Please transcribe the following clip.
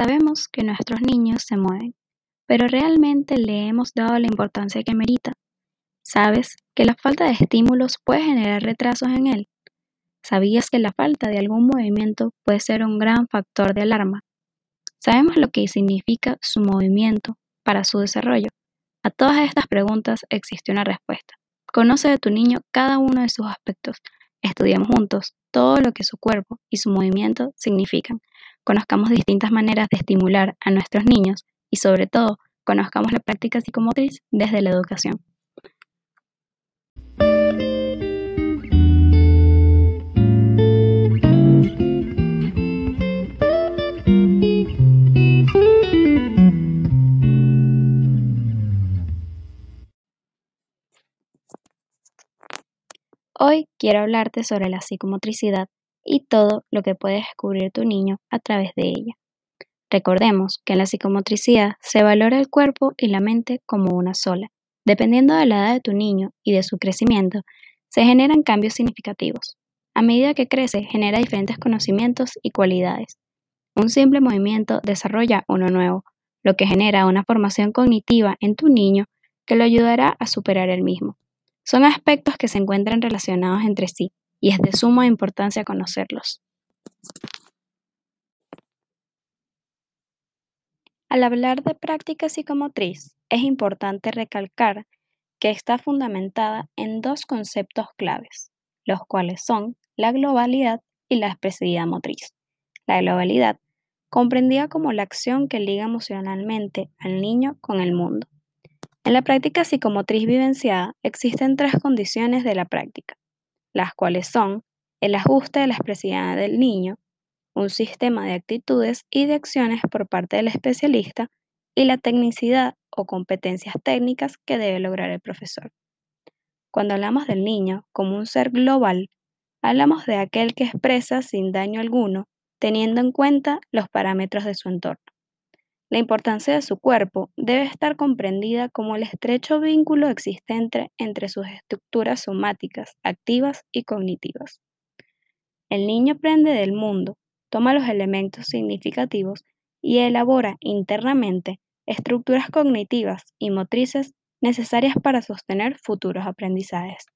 Sabemos que nuestros niños se mueven, pero ¿realmente le hemos dado la importancia que merita? ¿Sabes que la falta de estímulos puede generar retrasos en él? ¿Sabías que la falta de algún movimiento puede ser un gran factor de alarma? ¿Sabemos lo que significa su movimiento para su desarrollo? A todas estas preguntas existe una respuesta. Conoce de tu niño cada uno de sus aspectos. Estudiamos juntos todo lo que su cuerpo y su movimiento significan. Conozcamos distintas maneras de estimular a nuestros niños y sobre todo conozcamos la práctica psicomotriz desde la educación. Hoy quiero hablarte sobre la psicomotricidad y todo lo que puede descubrir tu niño a través de ella. Recordemos que en la psicomotricidad se valora el cuerpo y la mente como una sola. Dependiendo de la edad de tu niño y de su crecimiento, se generan cambios significativos. A medida que crece, genera diferentes conocimientos y cualidades. Un simple movimiento desarrolla uno nuevo, lo que genera una formación cognitiva en tu niño que lo ayudará a superar el mismo. Son aspectos que se encuentran relacionados entre sí y es de suma importancia conocerlos. Al hablar de práctica psicomotriz, es importante recalcar que está fundamentada en dos conceptos claves, los cuales son la globalidad y la expresividad motriz. La globalidad comprendida como la acción que liga emocionalmente al niño con el mundo. En la práctica psicomotriz vivenciada existen tres condiciones de la práctica, las cuales son el ajuste de la expresividad del niño, un sistema de actitudes y de acciones por parte del especialista y la tecnicidad o competencias técnicas que debe lograr el profesor. Cuando hablamos del niño como un ser global, hablamos de aquel que expresa sin daño alguno, teniendo en cuenta los parámetros de su entorno. La importancia de su cuerpo debe estar comprendida como el estrecho vínculo existente entre sus estructuras somáticas, activas y cognitivas. El niño aprende del mundo, toma los elementos significativos y elabora internamente estructuras cognitivas y motrices necesarias para sostener futuros aprendizajes.